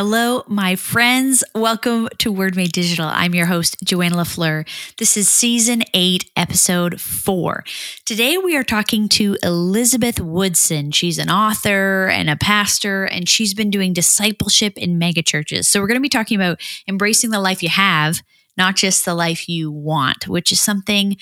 Hello, my friends. Welcome to Word Made Digital. I'm your host, Joanna LaFleur. This is season eight, episode four. Today, we are talking to Elizabeth Woodson. She's an author and a pastor, and she's been doing discipleship in megachurches. So, we're going to be talking about embracing the life you have, not just the life you want, which is something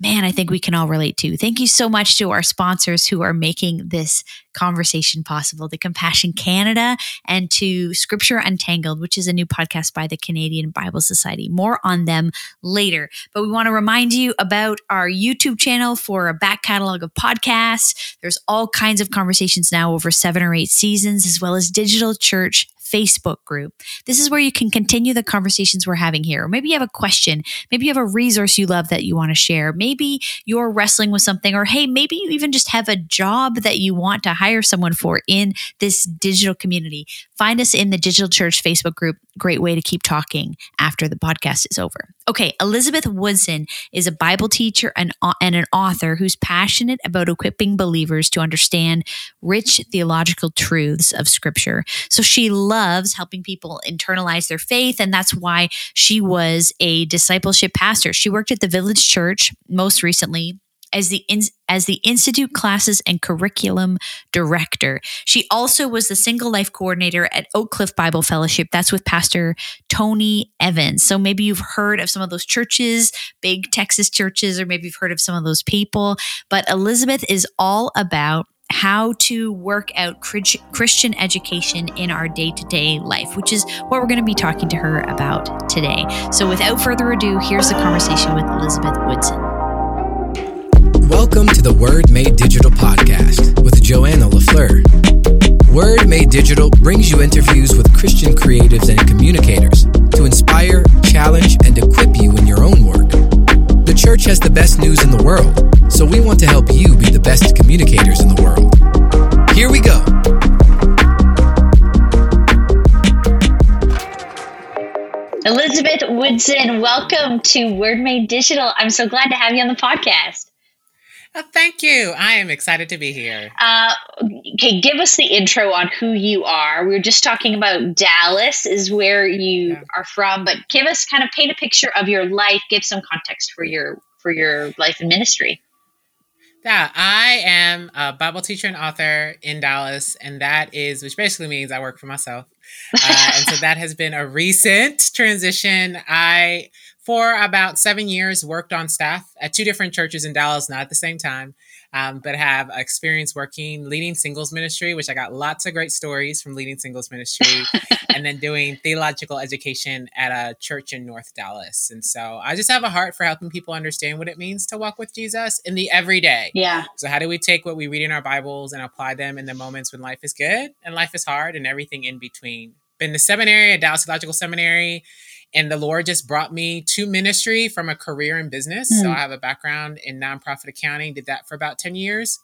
man, I think we can all relate to. Thank you so much to our sponsors who are making this conversation possible the Compassion Canada and to Scripture Untangled, which is a new podcast by the Canadian Bible Society. More on them later. But we want to remind you about our YouTube channel for a back catalog of podcasts. There's all kinds of conversations now over seven or eight seasons, as well as digital church Facebook group. This is where you can continue the conversations we're having here. Or maybe you have a question. Maybe you have a resource you love that you want to share. Maybe you're wrestling with something, or hey, maybe you even just have a job that you want to hire someone for in this digital community. Find us in the Digital Church Facebook group. Great way to keep talking after the podcast is over. Okay, Elizabeth Woodson is a Bible teacher and, and an author who's passionate about equipping believers to understand rich theological truths of Scripture. So she loves helping people internalize their faith, and that's why she was a discipleship pastor. She worked at the Village Church most recently as the in, as the institute classes and curriculum director. She also was the single life coordinator at Oak Cliff Bible Fellowship. That's with Pastor Tony Evans. So maybe you've heard of some of those churches, big Texas churches, or maybe you've heard of some of those people. But Elizabeth is all about how to work out Christian education in our day to day life, which is what we're going to be talking to her about today. So, without further ado, here's the conversation with Elizabeth Woodson. Welcome to the Word Made Digital podcast with Joanna LaFleur. Word Made Digital brings you interviews with Christian creatives and communicators to inspire, challenge, and equip you in your own work. The church has the best news in the world, so we want to help you be the best communicators in the world. Here we go. Elizabeth Woodson, welcome to Word Made Digital. I'm so glad to have you on the podcast. Oh, thank you. I am excited to be here. Uh, okay, give us the intro on who you are. We were just talking about Dallas is where you yeah. are from, but give us kind of paint a picture of your life. Give some context for your for your life and ministry. Yeah, I am a Bible teacher and author in Dallas, and that is, which basically means I work for myself. Uh, and so that has been a recent transition. I for about seven years worked on staff at two different churches in Dallas, not at the same time, um, but have experience working leading singles ministry, which I got lots of great stories from leading singles ministry, and then doing theological education at a church in North Dallas. And so I just have a heart for helping people understand what it means to walk with Jesus in the everyday. Yeah. So how do we take what we read in our Bibles and apply them in the moments when life is good and life is hard and everything in between? Been to seminary at Dallas Theological Seminary and the Lord just brought me to ministry from a career in business. Mm. So hmm. I have a background in nonprofit accounting, did that for about 10 years.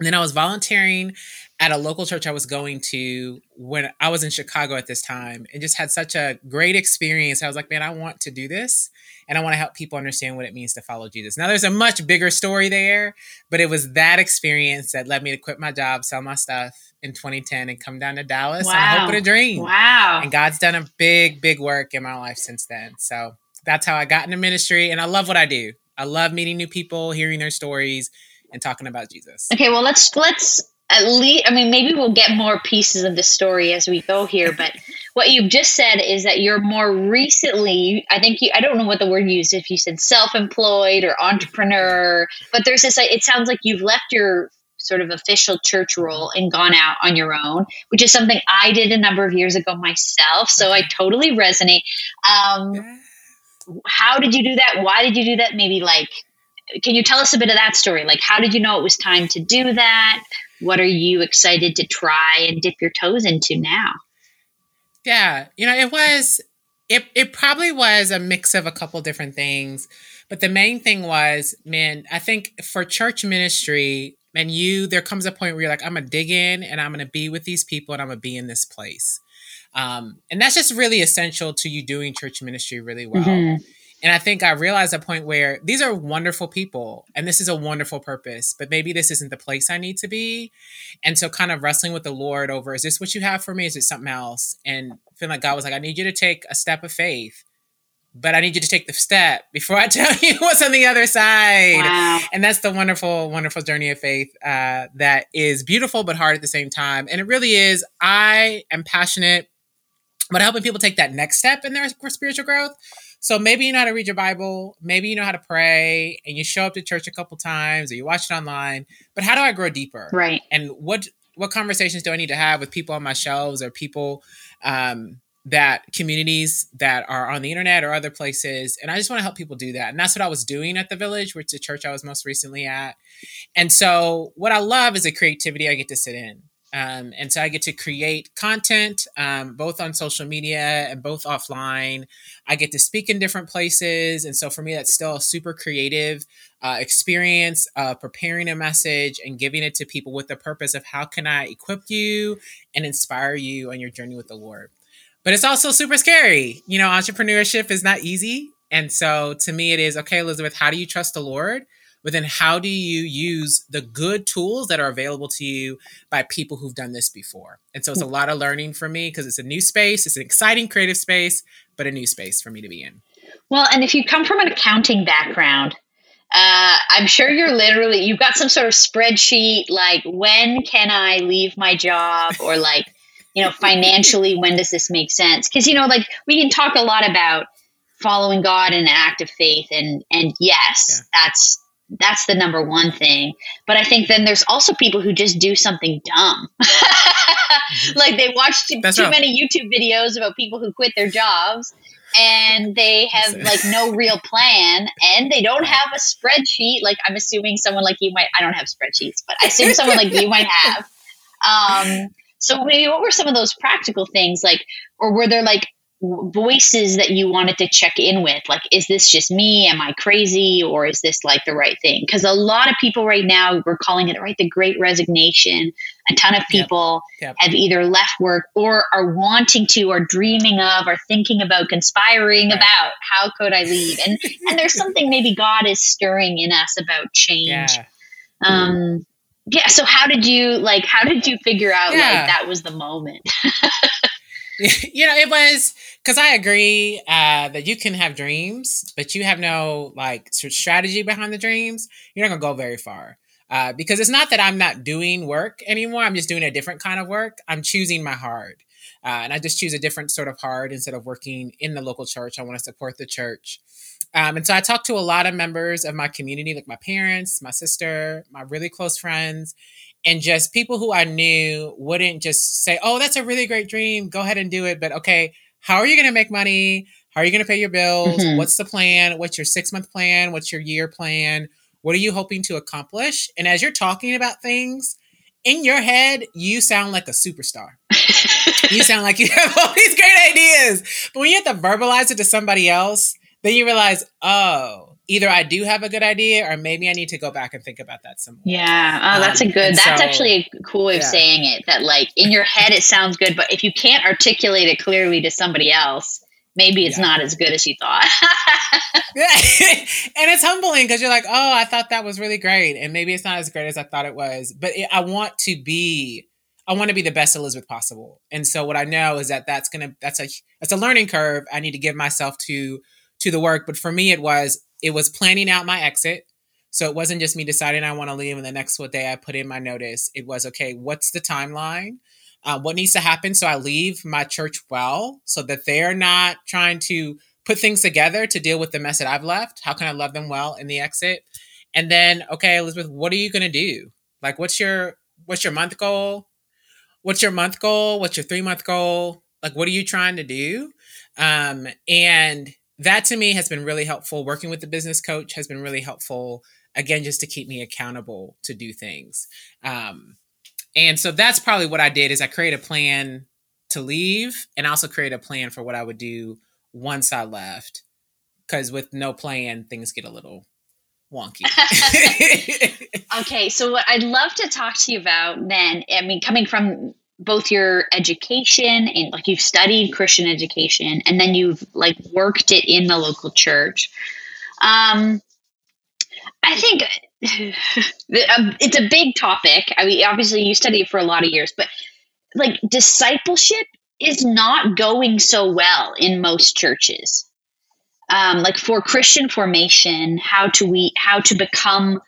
And then I was volunteering at a local church I was going to when I was in Chicago at this time and just had such a great experience. I was like, man, I want to do this and I want to help people understand what it means to follow Jesus. Now, there's a much bigger story there, but it was that experience that led me to quit my job, sell my stuff, in 2010 and come down to Dallas wow. hope and a dream. Wow. And God's done a big, big work in my life since then. So that's how I got into ministry. And I love what I do. I love meeting new people, hearing their stories, and talking about Jesus. Okay, well let's let's at least I mean maybe we'll get more pieces of the story as we go here, but what you've just said is that you're more recently I think you I don't know what the word you used if you said self-employed or entrepreneur, but there's this it sounds like you've left your sort of official church role and gone out on your own, which is something I did a number of years ago myself. So I totally resonate. Um, how did you do that? Why did you do that? Maybe like, can you tell us a bit of that story? Like, how did you know it was time to do that? What are you excited to try and dip your toes into now? Yeah, you know, it was, it, it probably was a mix of a couple different things. But the main thing was, man, I think for church ministry, and you there comes a point where you're like i'm gonna dig in and i'm gonna be with these people and i'm gonna be in this place um, and that's just really essential to you doing church ministry really well mm-hmm. And I think I realized a point where these are wonderful people and this is a wonderful purpose, but maybe this isn't the place I need to be. And so kind of wrestling with the Lord over, is this what you have for me? Is it something else? And feeling like God was like, I need you to take a step of faith but I need you to take the step before I tell you what's on the other side. Wow. And that's the wonderful, wonderful journey of faith uh, that is beautiful but hard at the same time. And it really is. I am passionate about helping people take that next step in their spiritual growth. So maybe you know how to read your Bible, maybe you know how to pray, and you show up to church a couple times, or you watch it online. But how do I grow deeper? Right. And what what conversations do I need to have with people on my shelves or people um, that communities that are on the internet or other places. And I just want to help people do that. And that's what I was doing at the village, which is the church I was most recently at. And so what I love is the creativity I get to sit in. Um, and so I get to create content um, both on social media and both offline. I get to speak in different places. And so for me, that's still a super creative uh, experience of preparing a message and giving it to people with the purpose of how can I equip you and inspire you on your journey with the Lord but it's also super scary. You know, entrepreneurship is not easy. And so to me, it is okay, Elizabeth, how do you trust the Lord? But then how do you use the good tools that are available to you by people who've done this before? And so it's a lot of learning for me because it's a new space, it's an exciting creative space, but a new space for me to be in. Well, and if you come from an accounting background, uh, I'm sure you're literally, you've got some sort of spreadsheet like, when can I leave my job? Or like, you know, financially, when does this make sense? Because, you know, like we can talk a lot about following God in an act of faith and and yes, yeah. that's that's the number one thing. But I think then there's also people who just do something dumb. mm-hmm. Like they watch too, too many YouTube videos about people who quit their jobs and they have like no real plan and they don't have a spreadsheet. Like I'm assuming someone like you might I don't have spreadsheets, but I assume someone like you might have. Um so maybe what were some of those practical things like, or were there like voices that you wanted to check in with? Like, is this just me? Am I crazy? Or is this like the right thing? Because a lot of people right now, we're calling it right the great resignation. A ton of people yep. Yep. have either left work or are wanting to, or dreaming of, or thinking about conspiring right. about how could I leave? And and there's something maybe God is stirring in us about change. Yeah. Um, yeah so how did you like how did you figure out yeah. like that was the moment? You know it was because i agree uh, that you can have dreams but you have no like strategy behind the dreams you're not gonna go very far. Uh, because it's not that i'm not doing work anymore i'm just doing a different kind of work i'm choosing my hard. Uh, and i just choose a different sort of hard instead of working in the local church i want to support the church um, and so I talked to a lot of members of my community, like my parents, my sister, my really close friends, and just people who I knew wouldn't just say, Oh, that's a really great dream. Go ahead and do it. But okay, how are you going to make money? How are you going to pay your bills? Mm-hmm. What's the plan? What's your six month plan? What's your year plan? What are you hoping to accomplish? And as you're talking about things, in your head, you sound like a superstar. you sound like you have all these great ideas. But when you have to verbalize it to somebody else, then you realize, oh, either I do have a good idea or maybe I need to go back and think about that some more. Yeah. Oh, that's um, a good, that's so, actually a cool way yeah. of saying it that like in your head it sounds good, but if you can't articulate it clearly to somebody else, maybe it's yeah. not as good as you thought. yeah. and it's humbling because you're like, oh, I thought that was really great. And maybe it's not as great as I thought it was, but it, I want to be, I want to be the best Elizabeth possible. And so what I know is that that's going to, that's a, that's a learning curve. I need to give myself to to the work. But for me, it was it was planning out my exit. So it wasn't just me deciding I want to leave and the next day I put in my notice. It was okay. What's the timeline? Uh, what needs to happen so I leave my church well, so that they're not trying to put things together to deal with the mess that I've left. How can I love them well in the exit? And then, okay, Elizabeth, what are you going to do? Like, what's your what's your month goal? What's your month goal? What's your three month goal? Like, what are you trying to do? Um, and that to me has been really helpful. Working with the business coach has been really helpful. Again, just to keep me accountable to do things. Um, and so that's probably what I did is I created a plan to leave and also create a plan for what I would do once I left. Because with no plan, things get a little wonky. okay, so what I'd love to talk to you about then, I mean, coming from both your education and like you've studied Christian education and then you've like worked it in the local church. Um, I think um, it's a big topic. I mean, obviously you study it for a lot of years, but like discipleship is not going so well in most churches. Um, like for Christian formation, how to we how to become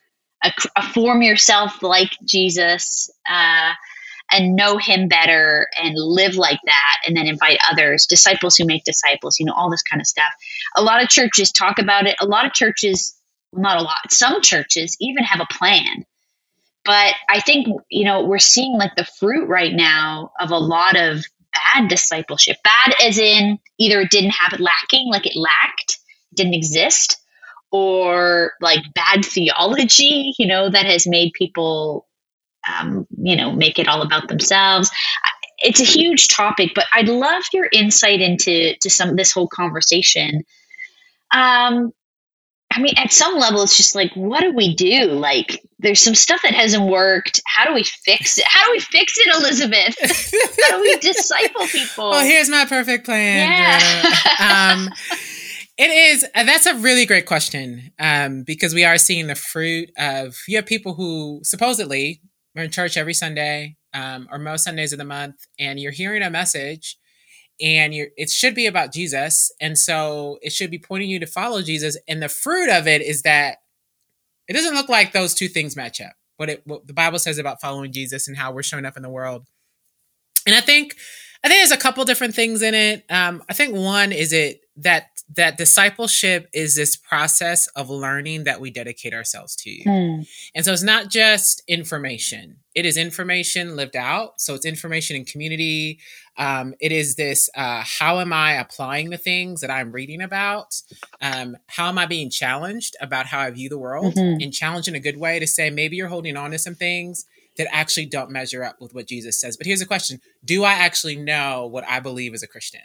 a, a form yourself like Jesus uh, and know Him better and live like that, and then invite others, disciples who make disciples. You know all this kind of stuff. A lot of churches talk about it. A lot of churches, not a lot. Some churches even have a plan but I think, you know, we're seeing like the fruit right now of a lot of bad discipleship. Bad as in either it didn't have it lacking, like it lacked, didn't exist, or like bad theology, you know, that has made people, um, you know, make it all about themselves. It's a huge topic, but I'd love your insight into to some this whole conversation. Um, I mean, at some level, it's just like, what do we do? Like, there's some stuff that hasn't worked. How do we fix it? How do we fix it, Elizabeth? How do we disciple people? Well, here's my perfect plan. Yeah. um, it is. Uh, that's a really great question um, because we are seeing the fruit of, you have people who supposedly are in church every Sunday um, or most Sundays of the month, and you're hearing a message and you it should be about Jesus. And so it should be pointing you to follow Jesus. And the fruit of it is that it doesn't look like those two things match up. What it what the Bible says about following Jesus and how we're showing up in the world. And I think I think there's a couple different things in it. Um, I think one is it that that discipleship is this process of learning that we dedicate ourselves to. Mm. And so it's not just information. It is information lived out. So it's information in community. Um, it is this uh, how am I applying the things that I'm reading about? Um, how am I being challenged about how I view the world? Mm-hmm. And challenged in a good way to say maybe you're holding on to some things that actually don't measure up with what Jesus says. But here's a question Do I actually know what I believe as a Christian?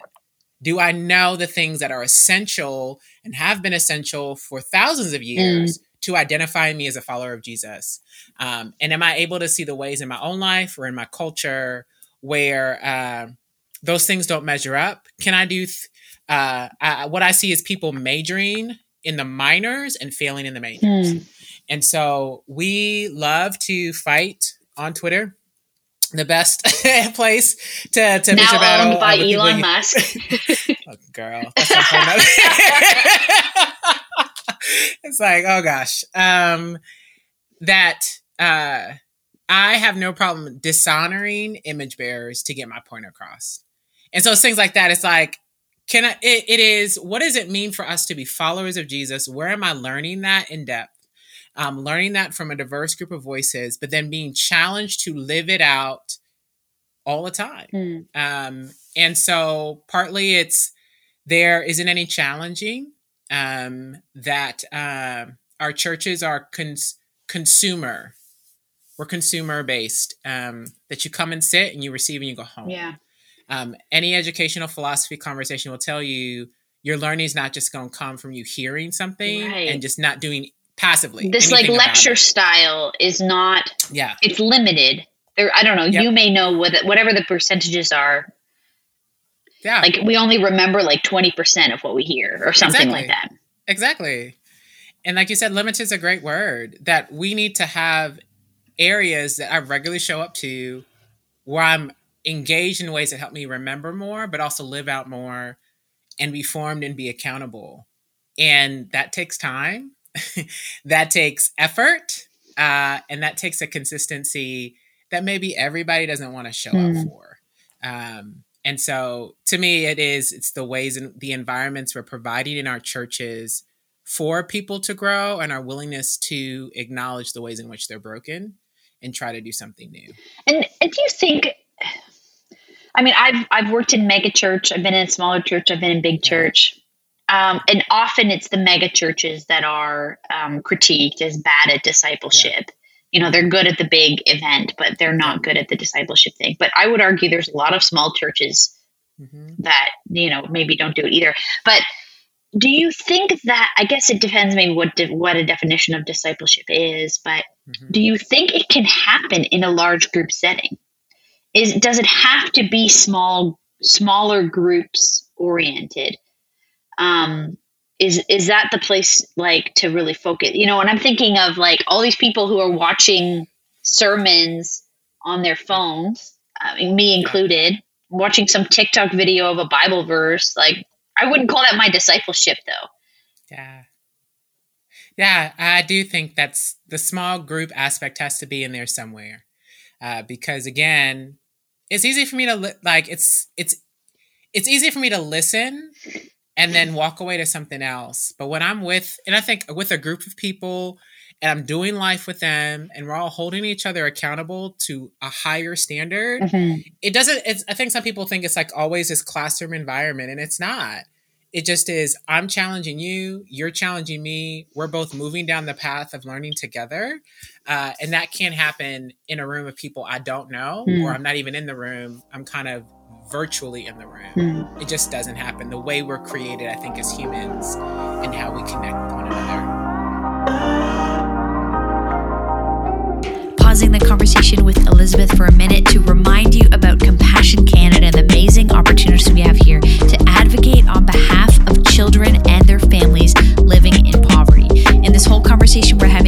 Do I know the things that are essential and have been essential for thousands of years mm. to identify me as a follower of Jesus? Um, and am I able to see the ways in my own life or in my culture where uh, those things don't measure up? Can I do th- uh, I, what I see is people majoring in the minors and failing in the majors. Mm. And so we love to fight on Twitter the best place to to now owned by Elon Musk. oh, girl, it's like, oh gosh, um, that uh, I have no problem dishonoring image bearers to get my point across, and so it's things like that. It's like, can I? It, it is. What does it mean for us to be followers of Jesus? Where am I learning that in depth? Um, learning that from a diverse group of voices, but then being challenged to live it out all the time. Mm. Um, and so partly it's there isn't any challenging um, that uh, our churches are cons- consumer. We're consumer based. Um, that you come and sit and you receive and you go home. Yeah. Um, any educational philosophy conversation will tell you your learning is not just going to come from you hearing something right. and just not doing passively. This like lecture style is not. Yeah, it's limited. There, I don't know. Yep. You may know what whatever the percentages are. Yeah, like we only remember like twenty percent of what we hear, or something exactly. like that. Exactly, and like you said, limited is a great word. That we need to have areas that I regularly show up to, where I'm engaged in ways that help me remember more, but also live out more, and be formed and be accountable. And that takes time that takes effort uh, and that takes a consistency that maybe everybody doesn't want to show mm. up for. Um, and so to me, it is, it's the ways and the environments we're providing in our churches for people to grow and our willingness to acknowledge the ways in which they're broken and try to do something new. And, do you think, I mean, I've, I've worked in mega church, I've been in smaller church, I've been in big church. Um, and often it's the mega churches that are um, critiqued as bad at discipleship. Yeah. You know, they're good at the big event, but they're not good at the discipleship thing. But I would argue there's a lot of small churches mm-hmm. that, you know, maybe don't do it either. But do you think that, I guess it depends maybe what, de- what a definition of discipleship is, but mm-hmm. do you think it can happen in a large group setting? is does it have to be small smaller groups oriented um is is that the place like to really focus you know and i'm thinking of like all these people who are watching sermons on their phones I mean, me included watching some tiktok video of a bible verse like i wouldn't call that my discipleship though. Yeah. Yeah i do think that's the small group aspect has to be in there somewhere uh, because again it's easy for me to li- like it's it's it's easy for me to listen and then walk away to something else. But when I'm with and I think with a group of people and I'm doing life with them and we're all holding each other accountable to a higher standard, mm-hmm. it doesn't it's I think some people think it's like always this classroom environment and it's not. It just is I'm challenging you, you're challenging me. We're both moving down the path of learning together. Uh, and that can't happen in a room of people I don't know, mm. or I'm not even in the room. I'm kind of virtually in the room. Mm. It just doesn't happen. The way we're created, I think, as humans and how we connect with one another. Pausing the conversation with Elizabeth for a minute to remind you about Compassion Canada and the amazing opportunities we have here to advocate on behalf of children and their families living in poverty. In this whole conversation we're having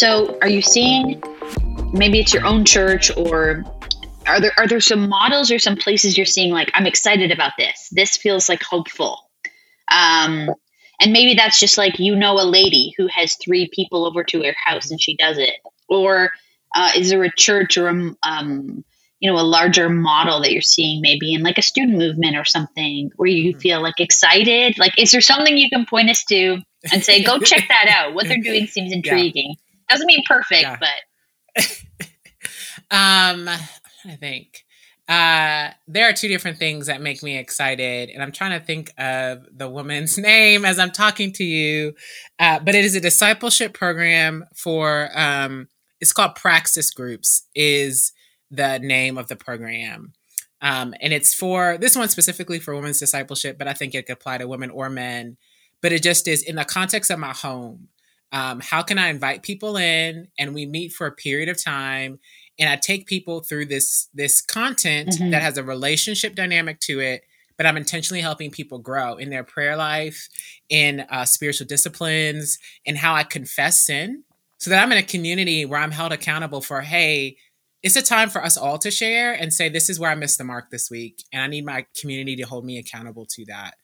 So, are you seeing maybe it's your own church or are there are there some models or some places you're seeing like I'm excited about this. This feels like hopeful. Um and maybe that's just like you know a lady who has three people over to her house and she does it. Or uh, is there a church or a um, you know a larger model that you're seeing maybe in like a student movement or something where you hmm. feel like excited like is there something you can point us to and say go check that out what they're doing seems intriguing. Doesn't mean perfect, yeah. but um I think. Uh, there are two different things that make me excited, and I'm trying to think of the woman's name as I'm talking to you. Uh, but it is a discipleship program for. Um, it's called Praxis Groups. Is the name of the program, um, and it's for this one specifically for women's discipleship. But I think it could apply to women or men. But it just is in the context of my home um, how can I invite people in and we meet for a period of time and I take people through this this content mm-hmm. that has a relationship dynamic to it, but I'm intentionally helping people grow in their prayer life, in uh, spiritual disciplines, and how I confess sin, so that I'm in a community where I'm held accountable for, hey, it's a time for us all to share and say, this is where I missed the mark this week, and I need my community to hold me accountable to that.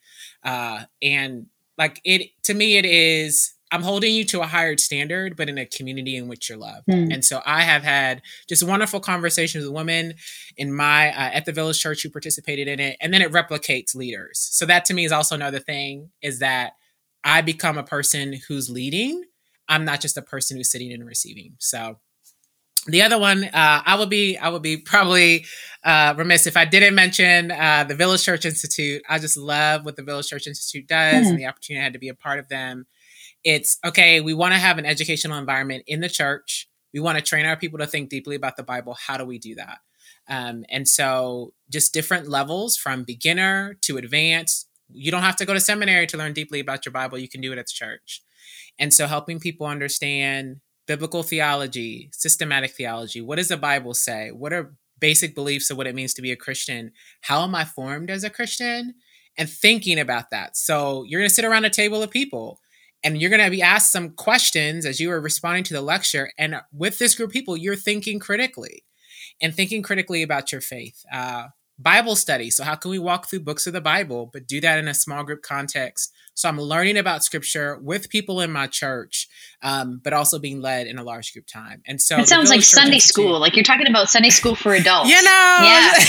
Uh, and like it to me, it is I'm holding you to a higher standard, but in a community in which you're loved. Mm. And so I have had just wonderful conversations with women in my uh, at the Village Church who participated in it, and then it replicates leaders. So that to me is also another thing is that I become a person who's leading. I'm not just a person who's sitting and receiving. So the other one, uh, I would be I would be probably uh, remiss if I didn't mention uh, the Village Church Institute. I just love what the Village Church Institute does mm. and the opportunity I had to be a part of them it's okay, we want to have an educational environment in the church. We want to train our people to think deeply about the Bible. How do we do that? Um, and so, just different levels from beginner to advanced. You don't have to go to seminary to learn deeply about your Bible. You can do it at the church. And so, helping people understand biblical theology, systematic theology. What does the Bible say? What are basic beliefs of what it means to be a Christian? How am I formed as a Christian? And thinking about that. So, you're going to sit around a table of people and you're going to be asked some questions as you are responding to the lecture and with this group of people you're thinking critically and thinking critically about your faith. Uh, Bible study. So, how can we walk through books of the Bible, but do that in a small group context? So, I'm learning about scripture with people in my church, um, but also being led in a large group time. And so, it sounds like Sunday school. Like you're talking about Sunday school for adults. You know, yeah,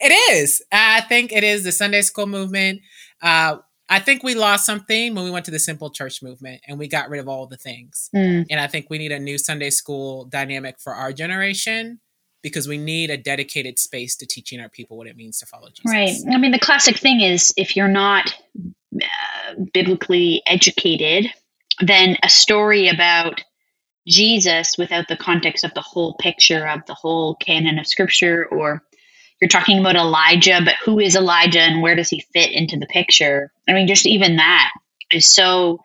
it is. I think it is the Sunday school movement. Uh, I think we lost something when we went to the simple church movement and we got rid of all the things. Mm. And I think we need a new Sunday school dynamic for our generation because we need a dedicated space to teaching our people what it means to follow Jesus. Right. I mean, the classic thing is if you're not uh, biblically educated, then a story about Jesus without the context of the whole picture of the whole canon of scripture, or you're talking about Elijah, but who is Elijah and where does he fit into the picture? I mean, just even that is so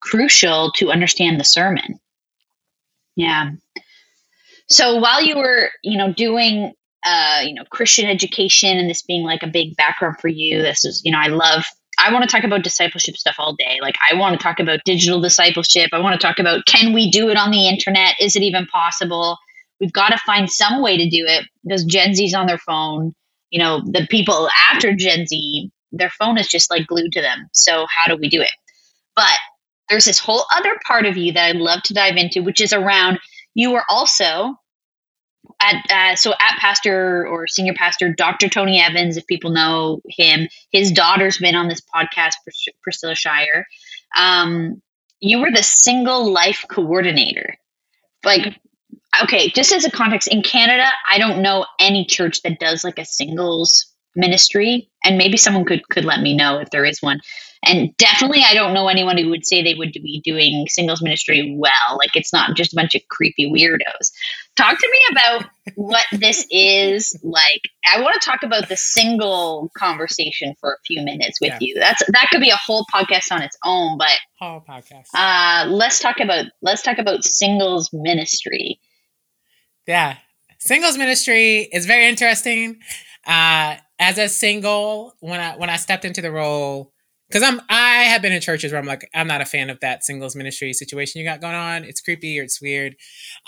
crucial to understand the sermon. Yeah. So while you were, you know, doing uh, you know, Christian education and this being like a big background for you, this is, you know, I love I want to talk about discipleship stuff all day. Like I want to talk about digital discipleship. I want to talk about can we do it on the internet? Is it even possible? We've got to find some way to do it because Gen Z's on their phone. You know, the people after Gen Z, their phone is just like glued to them. So how do we do it? But there's this whole other part of you that I'd love to dive into, which is around you were also at uh, so at pastor or senior pastor dr tony evans if people know him his daughter's been on this podcast Pris- priscilla shirer um, you were the single life coordinator like okay just as a context in canada i don't know any church that does like a singles ministry and maybe someone could could let me know if there is one and definitely, I don't know anyone who would say they would be doing singles ministry well. Like it's not just a bunch of creepy weirdos. Talk to me about what this is like. I want to talk about the single conversation for a few minutes with yeah. you. That's that could be a whole podcast on its own, but whole podcast. Uh, let's talk about let's talk about singles ministry. Yeah, singles ministry is very interesting. Uh, as a single, when I when I stepped into the role because I'm I have been in churches where I'm like I'm not a fan of that singles ministry situation you got going on. It's creepy or it's weird,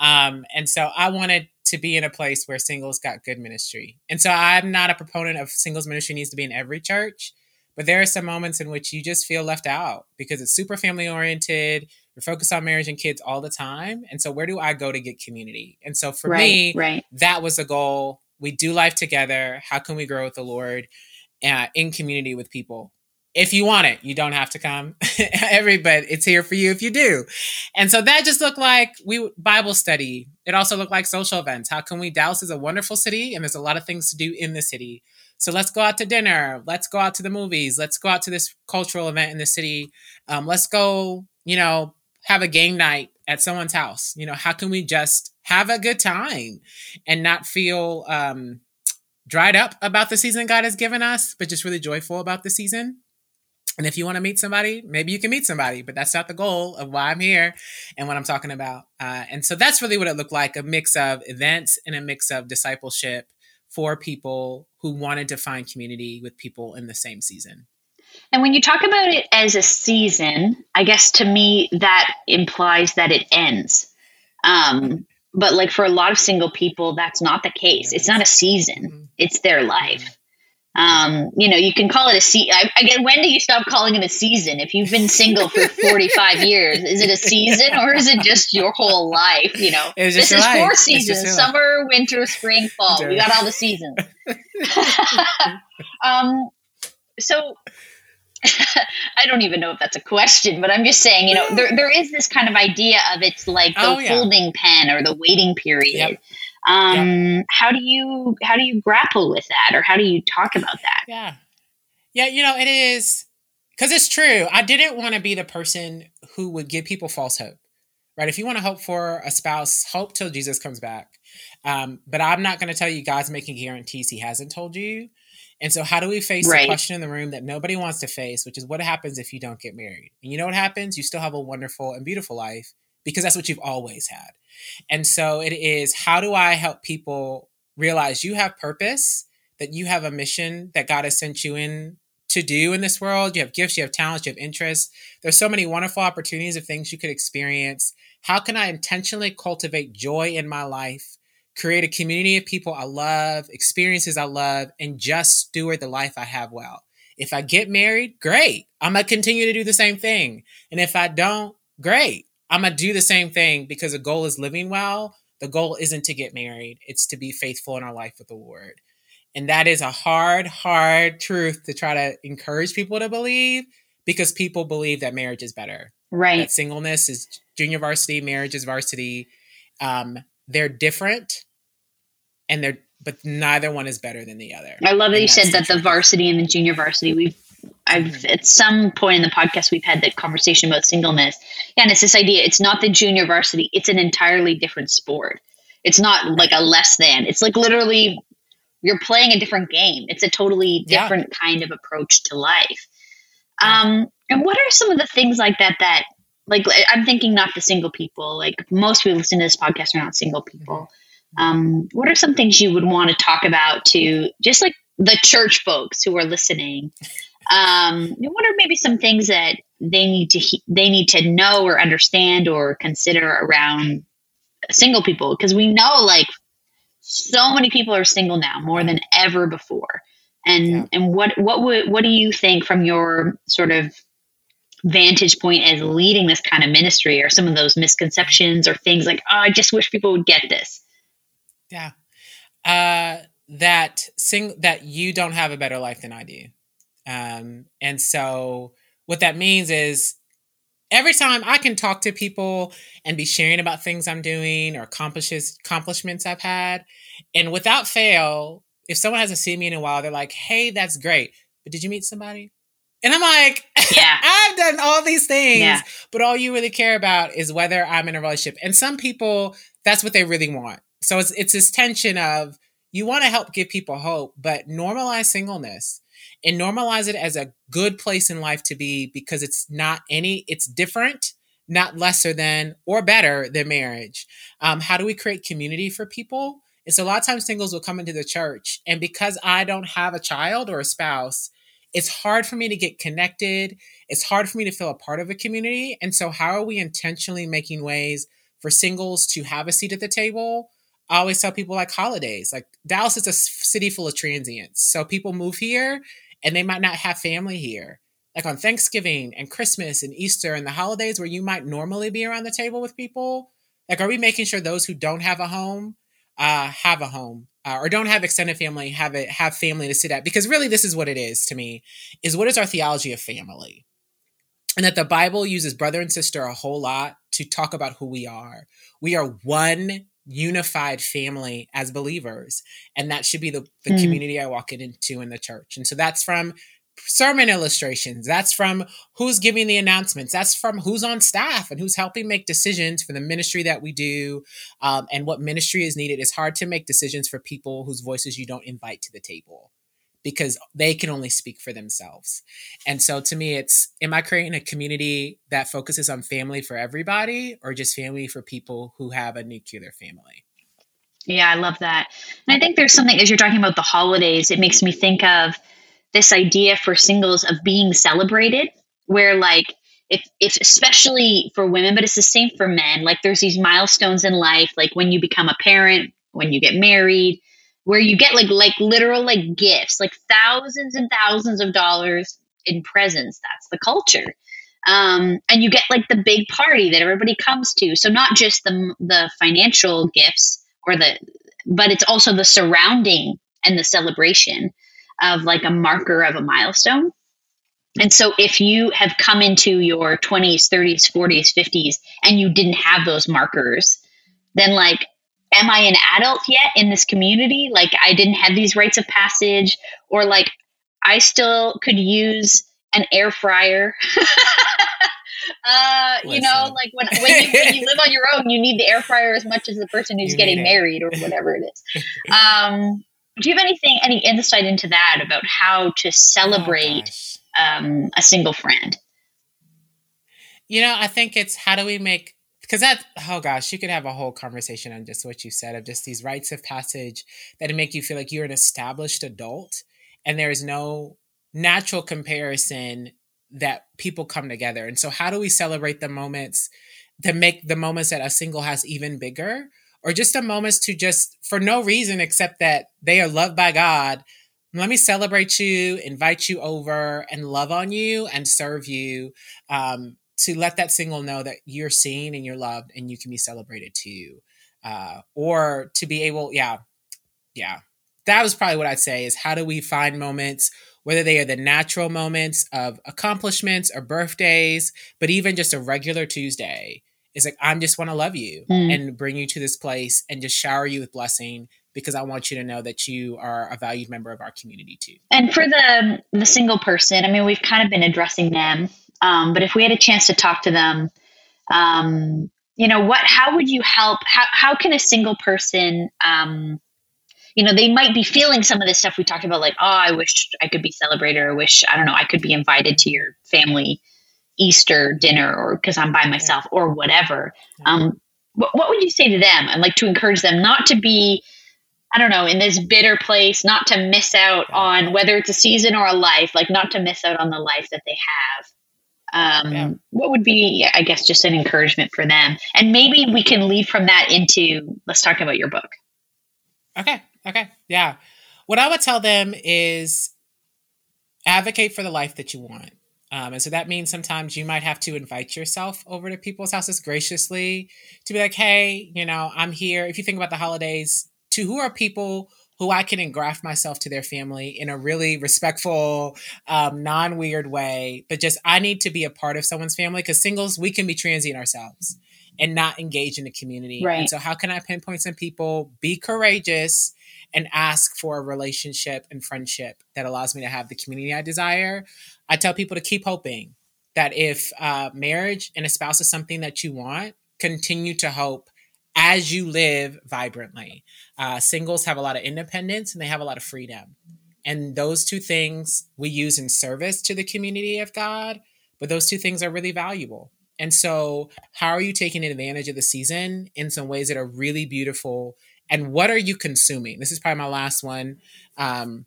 um, and so I wanted to be in a place where singles got good ministry. And so I'm not a proponent of singles ministry needs to be in every church, but there are some moments in which you just feel left out because it's super family oriented. You're focused on marriage and kids all the time, and so where do I go to get community? And so for right, me, right. that was a goal. We do life together. How can we grow with the Lord? Uh, in community with people if you want it, you don't have to come. Every but it's here for you if you do. And so that just looked like we Bible study. It also looked like social events. How can we? Dallas is a wonderful city, and there's a lot of things to do in the city. So let's go out to dinner. Let's go out to the movies. Let's go out to this cultural event in the city. Um, let's go. You know, have a game night at someone's house. You know, how can we just have a good time and not feel um, dried up about the season God has given us, but just really joyful about the season? And if you want to meet somebody, maybe you can meet somebody, but that's not the goal of why I'm here and what I'm talking about. Uh, and so that's really what it looked like a mix of events and a mix of discipleship for people who wanted to find community with people in the same season. And when you talk about it as a season, I guess to me that implies that it ends. Um, but like for a lot of single people, that's not the case. It's not a season, mm-hmm. it's their life. Um, you know, you can call it a season. Again, when do you stop calling it a season? If you've been single for 45 years, is it a season or is it just your whole life? You know, this is life. four seasons summer, winter, spring, fall. We got all the seasons. um, so I don't even know if that's a question, but I'm just saying, you know, there, there is this kind of idea of it's like the oh, yeah. holding pen or the waiting period. Yep. Um, yep. How do you how do you grapple with that, or how do you talk about that? Yeah, yeah, you know, it is because it's true. I didn't want to be the person who would give people false hope. Right? If you want to hope for a spouse, hope till Jesus comes back. Um, but I'm not going to tell you God's making guarantees He hasn't told you. And so, how do we face right. the question in the room that nobody wants to face, which is what happens if you don't get married? And you know what happens? You still have a wonderful and beautiful life because that's what you've always had. And so it is how do I help people realize you have purpose, that you have a mission that God has sent you in to do in this world. You have gifts, you have talents, you have interests. There's so many wonderful opportunities of things you could experience. How can I intentionally cultivate joy in my life create a community of people I love, experiences I love, and just steward the life I have well. If I get married, great. I'm going to continue to do the same thing. And if I don't, great. I'm going to do the same thing because the goal is living well. The goal isn't to get married, it's to be faithful in our life with the Lord. And that is a hard, hard truth to try to encourage people to believe because people believe that marriage is better. Right. That singleness is junior varsity, marriage is varsity. Um, they're different and they're but neither one is better than the other. I love that you said that the varsity and the junior varsity. We've I've mm-hmm. at some point in the podcast we've had that conversation about singleness. Yeah, and it's this idea. It's not the junior varsity. It's an entirely different sport. It's not like a less than. It's like literally you're playing a different game. It's a totally different yeah. kind of approach to life. Um, and what are some of the things like that that like I'm thinking not the single people. Like most people listen to this podcast are not single people. Um, what are some things you would want to talk about to just like the church folks who are listening? Um, what are maybe some things that they need to he- they need to know or understand or consider around single people? Because we know like so many people are single now more than ever before. And yeah. and what what would what do you think from your sort of vantage point as leading this kind of ministry or some of those misconceptions or things like oh i just wish people would get this. Yeah. Uh that sing that you don't have a better life than i do. Um and so what that means is every time i can talk to people and be sharing about things i'm doing or accomplishes accomplishments i've had and without fail if someone hasn't seen me in a while they're like hey that's great. But did you meet somebody and I'm like, yeah. I've done all these things, yeah. but all you really care about is whether I'm in a relationship. And some people, that's what they really want. So it's it's this tension of you want to help give people hope, but normalize singleness and normalize it as a good place in life to be because it's not any, it's different, not lesser than or better than marriage. Um, how do we create community for people? And so a lot of times singles will come into the church, and because I don't have a child or a spouse, it's hard for me to get connected. It's hard for me to feel a part of a community. And so, how are we intentionally making ways for singles to have a seat at the table? I always tell people like holidays, like Dallas is a city full of transients. So, people move here and they might not have family here. Like on Thanksgiving and Christmas and Easter and the holidays where you might normally be around the table with people. Like, are we making sure those who don't have a home uh, have a home? Uh, or don't have extended family have it have family to sit at because really this is what it is to me is what is our theology of family? And that the bible uses brother and sister a whole lot to talk about who we are. We are one unified family as believers and that should be the, the mm. community i walk into in the church. And so that's from sermon illustrations. That's from who's giving the announcements. That's from who's on staff and who's helping make decisions for the ministry that we do um, and what ministry is needed. It's hard to make decisions for people whose voices you don't invite to the table because they can only speak for themselves. And so to me, it's am I creating a community that focuses on family for everybody or just family for people who have a nuclear family? Yeah, I love that. And I think there's something, as you're talking about the holidays, it makes me think of this idea for singles of being celebrated where like if, if especially for women but it's the same for men like there's these milestones in life like when you become a parent when you get married where you get like like literal like gifts like thousands and thousands of dollars in presents. That's the culture. Um, and you get like the big party that everybody comes to. So not just the the financial gifts or the but it's also the surrounding and the celebration of like a marker of a milestone. And so if you have come into your 20s, 30s, 40s, 50s, and you didn't have those markers, then like, am I an adult yet in this community? Like, I didn't have these rites of passage, or like, I still could use an air fryer. uh, you know, like when, when, you, when you live on your own, you need the air fryer as much as the person who's you getting married or whatever it is. Um, do you have anything, any insight into that about how to celebrate oh, um, a single friend? You know, I think it's how do we make because that oh gosh, you could have a whole conversation on just what you said of just these rites of passage that make you feel like you're an established adult and there is no natural comparison that people come together. And so how do we celebrate the moments to make the moments that a single has even bigger or just a moment to just for no reason except that they are loved by God. Let me celebrate you, invite you over, and love on you and serve you. Um, to let that single know that you're seen and you're loved and you can be celebrated too. Uh, or to be able, yeah, yeah. That was probably what I'd say is how do we find moments, whether they are the natural moments of accomplishments or birthdays, but even just a regular Tuesday is like, I'm just want to love you mm. and bring you to this place and just shower you with blessing because I want you to know that you are a valued member of our community too. And for the the single person, I mean, we've kind of been addressing them, um, but if we had a chance to talk to them, um, you know, what? How would you help? How how can a single person um, you know, they might be feeling some of this stuff we talked about, like, oh, I wish I could be celebrated, or wish, I don't know, I could be invited to your family Easter dinner, or because I'm by myself, or whatever. Um, what, what would you say to them? And like to encourage them not to be, I don't know, in this bitter place, not to miss out on whether it's a season or a life, like not to miss out on the life that they have. Um, yeah. What would be, I guess, just an encouragement for them? And maybe we can lead from that into let's talk about your book. Okay. Okay. Yeah. What I would tell them is advocate for the life that you want. Um, and so that means sometimes you might have to invite yourself over to people's houses graciously to be like, hey, you know, I'm here. If you think about the holidays, to who are people who I can engraft myself to their family in a really respectful, um, non weird way, but just I need to be a part of someone's family because singles, we can be transient ourselves and not engage in the community. Right. And so, how can I pinpoint some people? Be courageous and ask for a relationship and friendship that allows me to have the community I desire. I tell people to keep hoping that if uh, marriage and a spouse is something that you want, continue to hope as you live vibrantly. Uh, singles have a lot of independence and they have a lot of freedom. And those two things we use in service to the community of God, but those two things are really valuable. And so, how are you taking advantage of the season in some ways that are really beautiful and what are you consuming? This is probably my last one, um,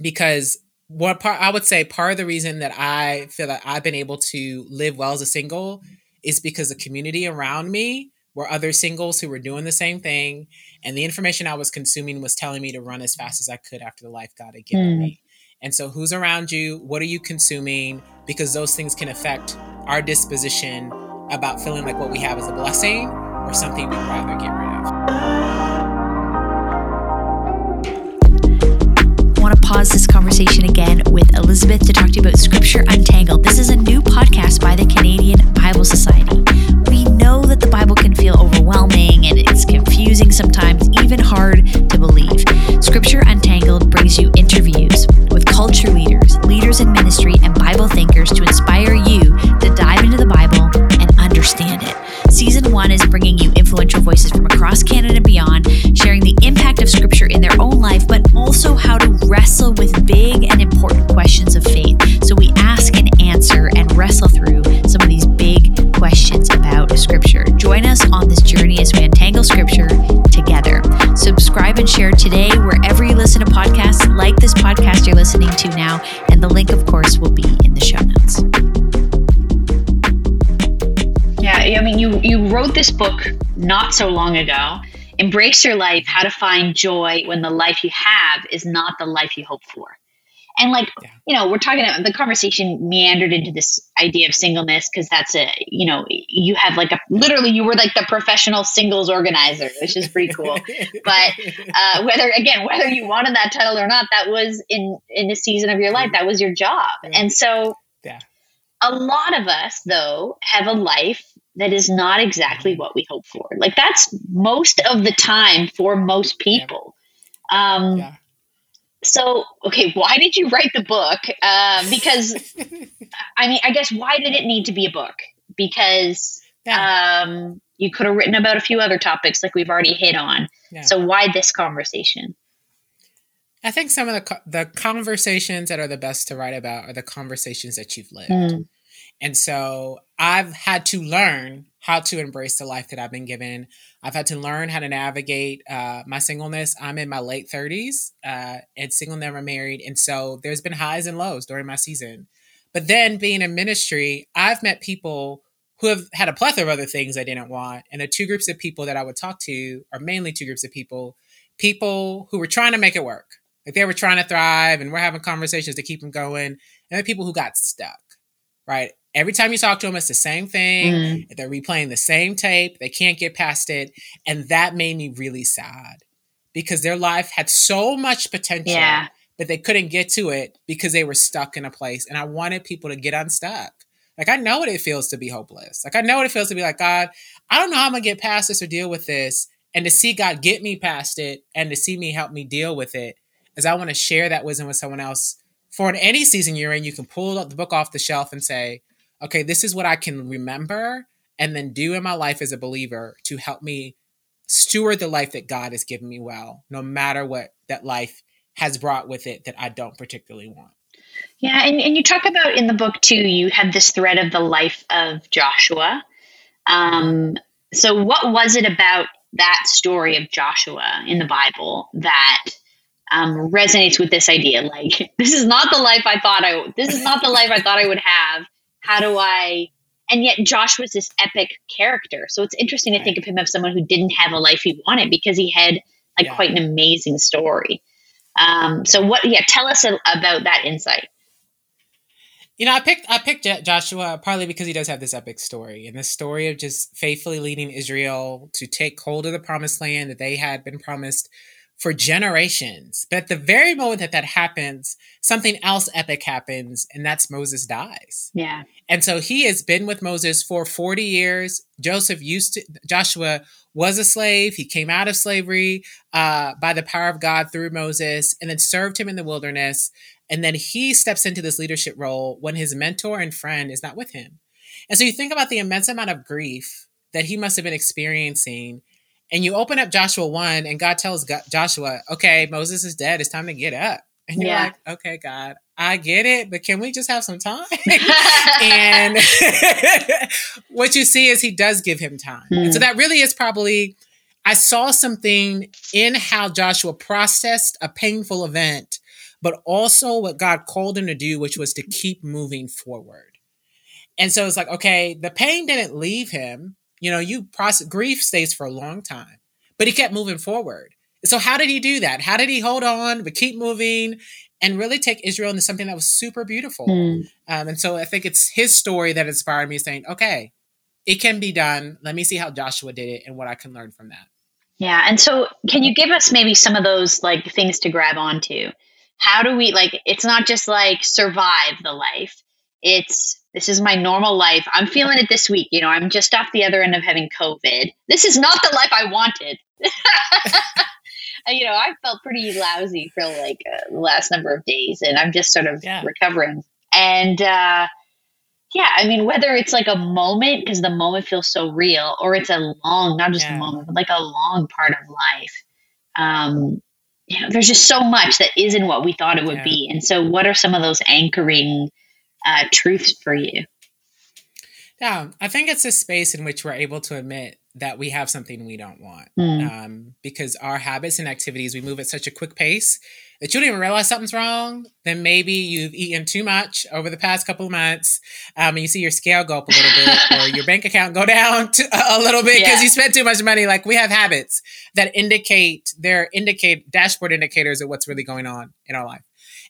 because what part I would say part of the reason that I feel that I've been able to live well as a single is because the community around me were other singles who were doing the same thing, and the information I was consuming was telling me to run as fast as I could after the life God had given mm. me. And so, who's around you? What are you consuming? Because those things can affect our disposition about feeling like what we have is a blessing or something we'd rather get rid of. Want to pause this conversation again with Elizabeth to talk to you about Scripture Untangled. This is a new podcast by the Canadian Bible Society. We know that the Bible can feel overwhelming and it's confusing sometimes, even hard to believe. Scripture Untangled brings you interviews with culture leaders, leaders in ministry, and Bible thinkers to inspire you to dive into the Bible and understand it. Season one is bringing you influential voices from across Canada and beyond, sharing the impact of Scripture in their own life, but also how to wrestle with big this book not so long ago. Embrace your life: How to find joy when the life you have is not the life you hope for. And like yeah. you know, we're talking about the conversation meandered into this idea of singleness because that's a you know you have like a literally you were like the professional singles organizer, which is pretty cool. but uh, whether again whether you wanted that title or not, that was in in a season of your life that was your job, yeah. and so. Yeah. A lot of us, though, have a life that is not exactly what we hope for. Like that's most of the time for most people. Yeah. Um, yeah. So, okay, why did you write the book? Uh, because, I mean, I guess why did it need to be a book? Because yeah. um, you could have written about a few other topics like we've already hit on. So, why this conversation? I think some of the the conversations that are the best to write about are the conversations that you've lived. Mm. And so I've had to learn how to embrace the life that I've been given. I've had to learn how to navigate uh, my singleness. I'm in my late 30s uh, and single, never married. And so there's been highs and lows during my season. But then being in ministry, I've met people who have had a plethora of other things I didn't want. And the two groups of people that I would talk to are mainly two groups of people people who were trying to make it work. Like they were trying to thrive and we're having conversations to keep them going. And the people who got stuck, right? Every time you talk to them, it's the same thing. Mm. They're replaying the same tape. They can't get past it. And that made me really sad because their life had so much potential, yeah. but they couldn't get to it because they were stuck in a place. And I wanted people to get unstuck. Like, I know what it feels to be hopeless. Like, I know what it feels to be like, God, I don't know how I'm going to get past this or deal with this. And to see God get me past it and to see me help me deal with it, as I want to share that wisdom with someone else. For in any season you're in, you can pull the book off the shelf and say, okay, this is what I can remember and then do in my life as a believer to help me steward the life that God has given me well, no matter what that life has brought with it that I don't particularly want. Yeah, and, and you talk about in the book too, you had this thread of the life of Joshua. Um, so, what was it about that story of Joshua in the Bible that um, resonates with this idea? Like, this is not the life I thought I. This is not the life I thought I would have. How do I? And yet, Josh was this epic character. So it's interesting to think of him as someone who didn't have a life he wanted because he had like yeah. quite an amazing story. Um, so what? Yeah, tell us a, about that insight. You know, I picked I picked Joshua partly because he does have this epic story and the story of just faithfully leading Israel to take hold of the promised land that they had been promised for generations. But at the very moment that that happens, something else epic happens, and that's Moses dies. Yeah. And so he has been with Moses for 40 years. Joseph used to, Joshua was a slave. He came out of slavery uh, by the power of God through Moses and then served him in the wilderness. And then he steps into this leadership role when his mentor and friend is not with him. And so you think about the immense amount of grief that he must have been experiencing. And you open up Joshua 1, and God tells God, Joshua, okay, Moses is dead. It's time to get up. And you're yeah. like, okay, God, I get it, but can we just have some time? and what you see is he does give him time. Mm. So hmm. that really is probably, I saw something in how Joshua processed a painful event but also what God called him to do, which was to keep moving forward. And so it's like, okay, the pain didn't leave him. You know, you process grief stays for a long time, but he kept moving forward. So how did he do that? How did he hold on, but keep moving and really take Israel into something that was super beautiful? Mm. Um, and so I think it's his story that inspired me saying, okay, it can be done. Let me see how Joshua did it and what I can learn from that. Yeah. And so can you give us maybe some of those like things to grab onto? how do we like it's not just like survive the life it's this is my normal life i'm feeling it this week you know i'm just off the other end of having covid this is not the life i wanted you know i felt pretty lousy for like uh, the last number of days and i'm just sort of yeah. recovering and uh yeah i mean whether it's like a moment because the moment feels so real or it's a long not just yeah. a moment but like a long part of life um you know, there's just so much that isn't what we thought it would yeah. be. And so, what are some of those anchoring uh, truths for you? Yeah, I think it's a space in which we're able to admit that we have something we don't want mm. um, because our habits and activities, we move at such a quick pace that you don't even realize something's wrong, then maybe you've eaten too much over the past couple of months, um, and you see your scale go up a little bit, or your bank account go down to, a little bit because yeah. you spent too much money. Like we have habits that indicate they're indicate dashboard indicators of what's really going on in our life.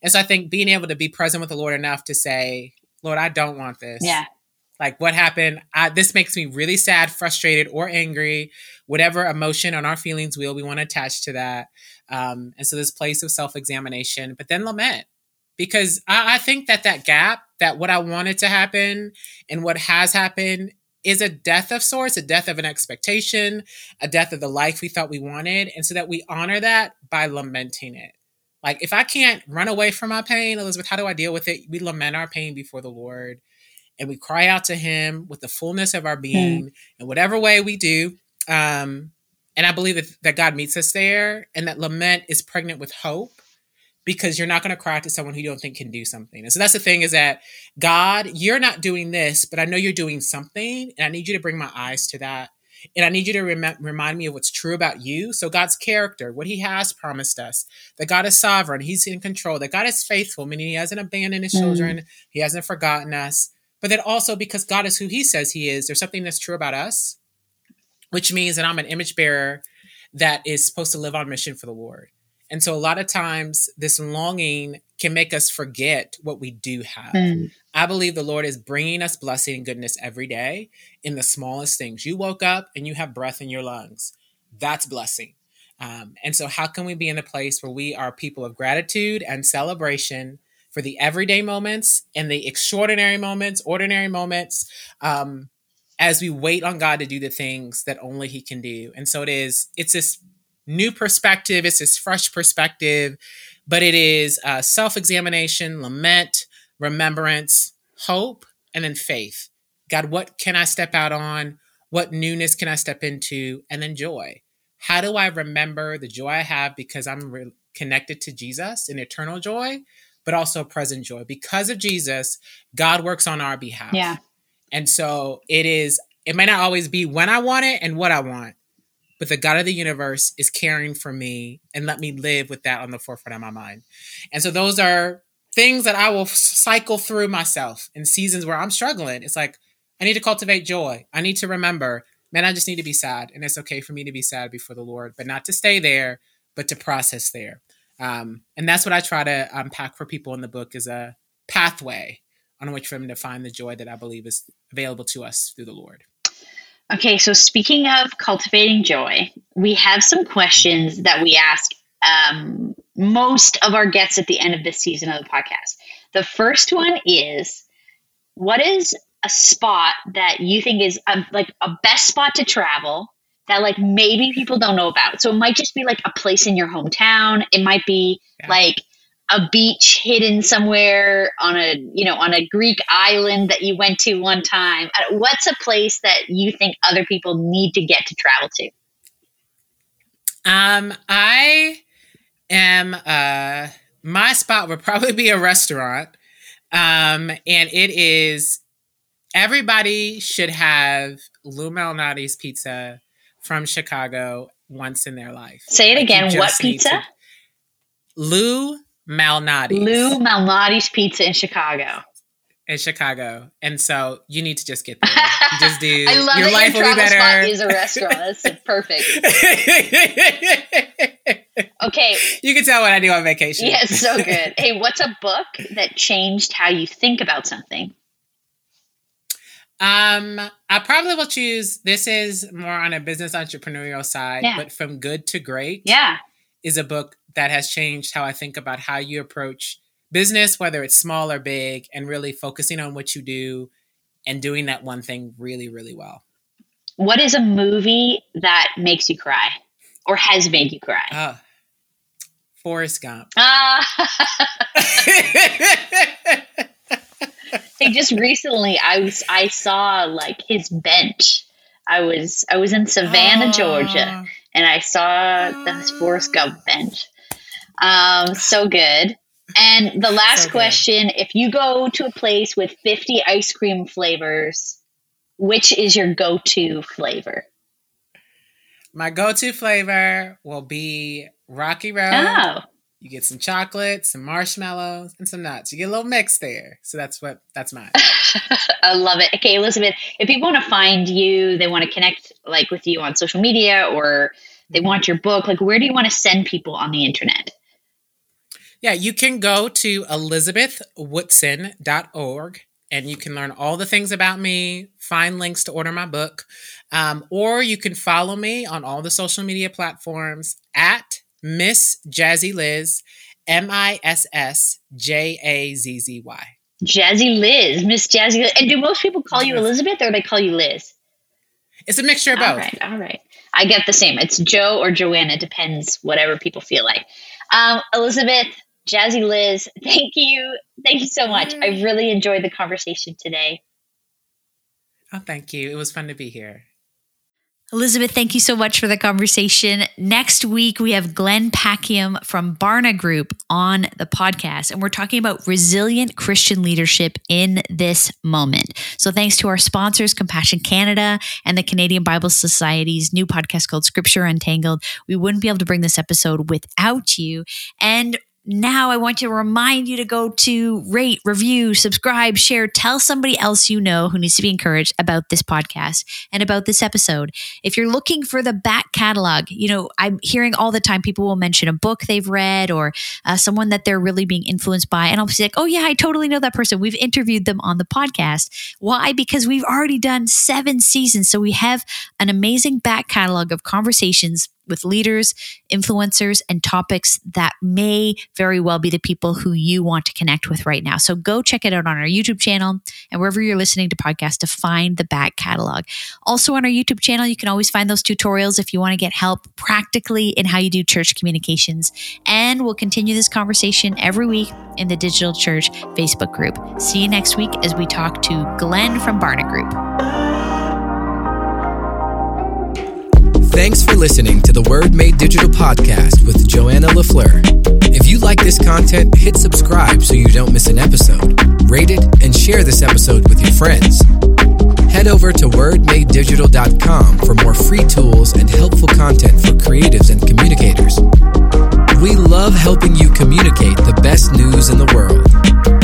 And so I think being able to be present with the Lord enough to say, Lord, I don't want this. Yeah. Like what happened? I, this makes me really sad, frustrated, or angry. Whatever emotion on our feelings wheel we want to attach to that. Um, and so this place of self examination, but then lament. Because I, I think that that gap, that what I wanted to happen and what has happened is a death of sorts, a death of an expectation, a death of the life we thought we wanted. And so that we honor that by lamenting it. Like, if I can't run away from my pain, Elizabeth, how do I deal with it? We lament our pain before the Lord and we cry out to Him with the fullness of our being mm. in whatever way we do. Um, and I believe that, that God meets us there and that lament is pregnant with hope because you're not going to cry to someone who you don't think can do something. And so that's the thing is that God, you're not doing this, but I know you're doing something. And I need you to bring my eyes to that. And I need you to rem- remind me of what's true about you. So, God's character, what He has promised us, that God is sovereign, He's in control, that God is faithful, meaning He hasn't abandoned His mm. children, He hasn't forgotten us. but then also because God is who He says He is, there's something that's true about us, which means that I'm an image bearer that is supposed to live on mission for the Lord. And so a lot of times this longing can make us forget what we do have. Mm. I believe the Lord is bringing us blessing and goodness every day in the smallest things. You woke up and you have breath in your lungs. That's blessing. Um, and so, how can we be in a place where we are people of gratitude and celebration for the everyday moments and the extraordinary moments, ordinary moments, um, as we wait on God to do the things that only He can do? And so, it is, it's this new perspective, it's this fresh perspective, but it is uh, self examination, lament, remembrance, hope, and then faith. God, what can I step out on? What newness can I step into? And then joy. How do I remember the joy I have because I'm re- connected to Jesus in eternal joy, but also present joy? Because of Jesus, God works on our behalf. Yeah. And so it is, it may not always be when I want it and what I want, but the God of the universe is caring for me and let me live with that on the forefront of my mind. And so those are things that I will cycle through myself in seasons where I'm struggling. It's like, I need to cultivate joy. I need to remember man, I just need to be sad. And it's okay for me to be sad before the Lord, but not to stay there, but to process there. Um, and that's what I try to unpack for people in the book is a pathway on which for them to find the joy that I believe is available to us through the Lord. Okay, so speaking of cultivating joy, we have some questions that we ask um, most of our guests at the end of this season of the podcast. The first one is What is a spot that you think is a, like a best spot to travel that like maybe people don't know about. So it might just be like a place in your hometown. It might be yeah. like a beach hidden somewhere on a you know on a Greek island that you went to one time. Uh, what's a place that you think other people need to get to travel to? Um, I am uh my spot would probably be a restaurant. Um, and it is everybody should have Lou Malnati's pizza from Chicago once in their life. Say it again. What pizza? Lou Malnati. Lou Malnati's pizza in Chicago. In Chicago, and so you need to just get there. You just do. I love your life your will be better. Spot is a restaurant. That's perfect. okay. You can tell what I do on vacation. Yeah, it's so good. Hey, what's a book that changed how you think about something? Um, I probably will choose. This is more on a business entrepreneurial side, yeah. but from good to great. Yeah, is a book that has changed how I think about how you approach business, whether it's small or big, and really focusing on what you do and doing that one thing really, really well. What is a movie that makes you cry or has made you cry? Uh, Forrest Gump. Ah. hey, just recently I was I saw like his bench. I was I was in Savannah, oh. Georgia, and I saw the Forrest Gump bench. Um, so good. And the last so question: If you go to a place with fifty ice cream flavors, which is your go-to flavor? My go-to flavor will be Rocky Road. Oh. You get some chocolate, some marshmallows, and some nuts. You get a little mix there. So that's what that's mine. I love it. Okay, Elizabeth, if people want to find you, they want to connect like with you on social media or they want your book, like where do you want to send people on the internet? Yeah, you can go to elizabethwoodson.org and you can learn all the things about me, find links to order my book, um, or you can follow me on all the social media platforms at Miss Jazzy Liz, M I S S J A Z Z Y. Jazzy Liz, Miss Jazzy Liz. And do most people call you Elizabeth or they call you Liz? It's a mixture of both. All right, all right. I get the same. It's Joe or Joanna, depends whatever people feel like. Um, Elizabeth, Jazzy Liz, thank you. Thank you so much. I mm. really enjoyed the conversation today. Oh, thank you. It was fun to be here. Elizabeth, thank you so much for the conversation. Next week, we have Glenn Packiam from Barna Group on the podcast, and we're talking about resilient Christian leadership in this moment. So, thanks to our sponsors, Compassion Canada and the Canadian Bible Society's new podcast called Scripture Untangled. We wouldn't be able to bring this episode without you. And now I want to remind you to go to rate, review, subscribe, share, tell somebody else you know who needs to be encouraged about this podcast and about this episode. If you're looking for the back catalog, you know, I'm hearing all the time people will mention a book they've read or uh, someone that they're really being influenced by. And I'll be like, oh, yeah, I totally know that person. We've interviewed them on the podcast. Why? Because we've already done seven seasons. So we have an amazing back catalog of conversations with leaders, influencers, and topics that may very well be the people who you want to connect with right now. So go check it out on our YouTube channel and wherever you're listening to podcasts to find the back catalog. Also on our YouTube channel, you can always find those tutorials if you want to get help practically in how you do church communications. And we'll continue this conversation every week in the Digital Church Facebook group. See you next week as we talk to Glenn from Barna Group. Thanks for listening to the Word Made Digital podcast with Joanna LaFleur. If you like this content, hit subscribe so you don't miss an episode. Rate it and share this episode with your friends. Head over to wordmadedigital.com for more free tools and helpful content for creatives and communicators. We love helping you communicate the best news in the world.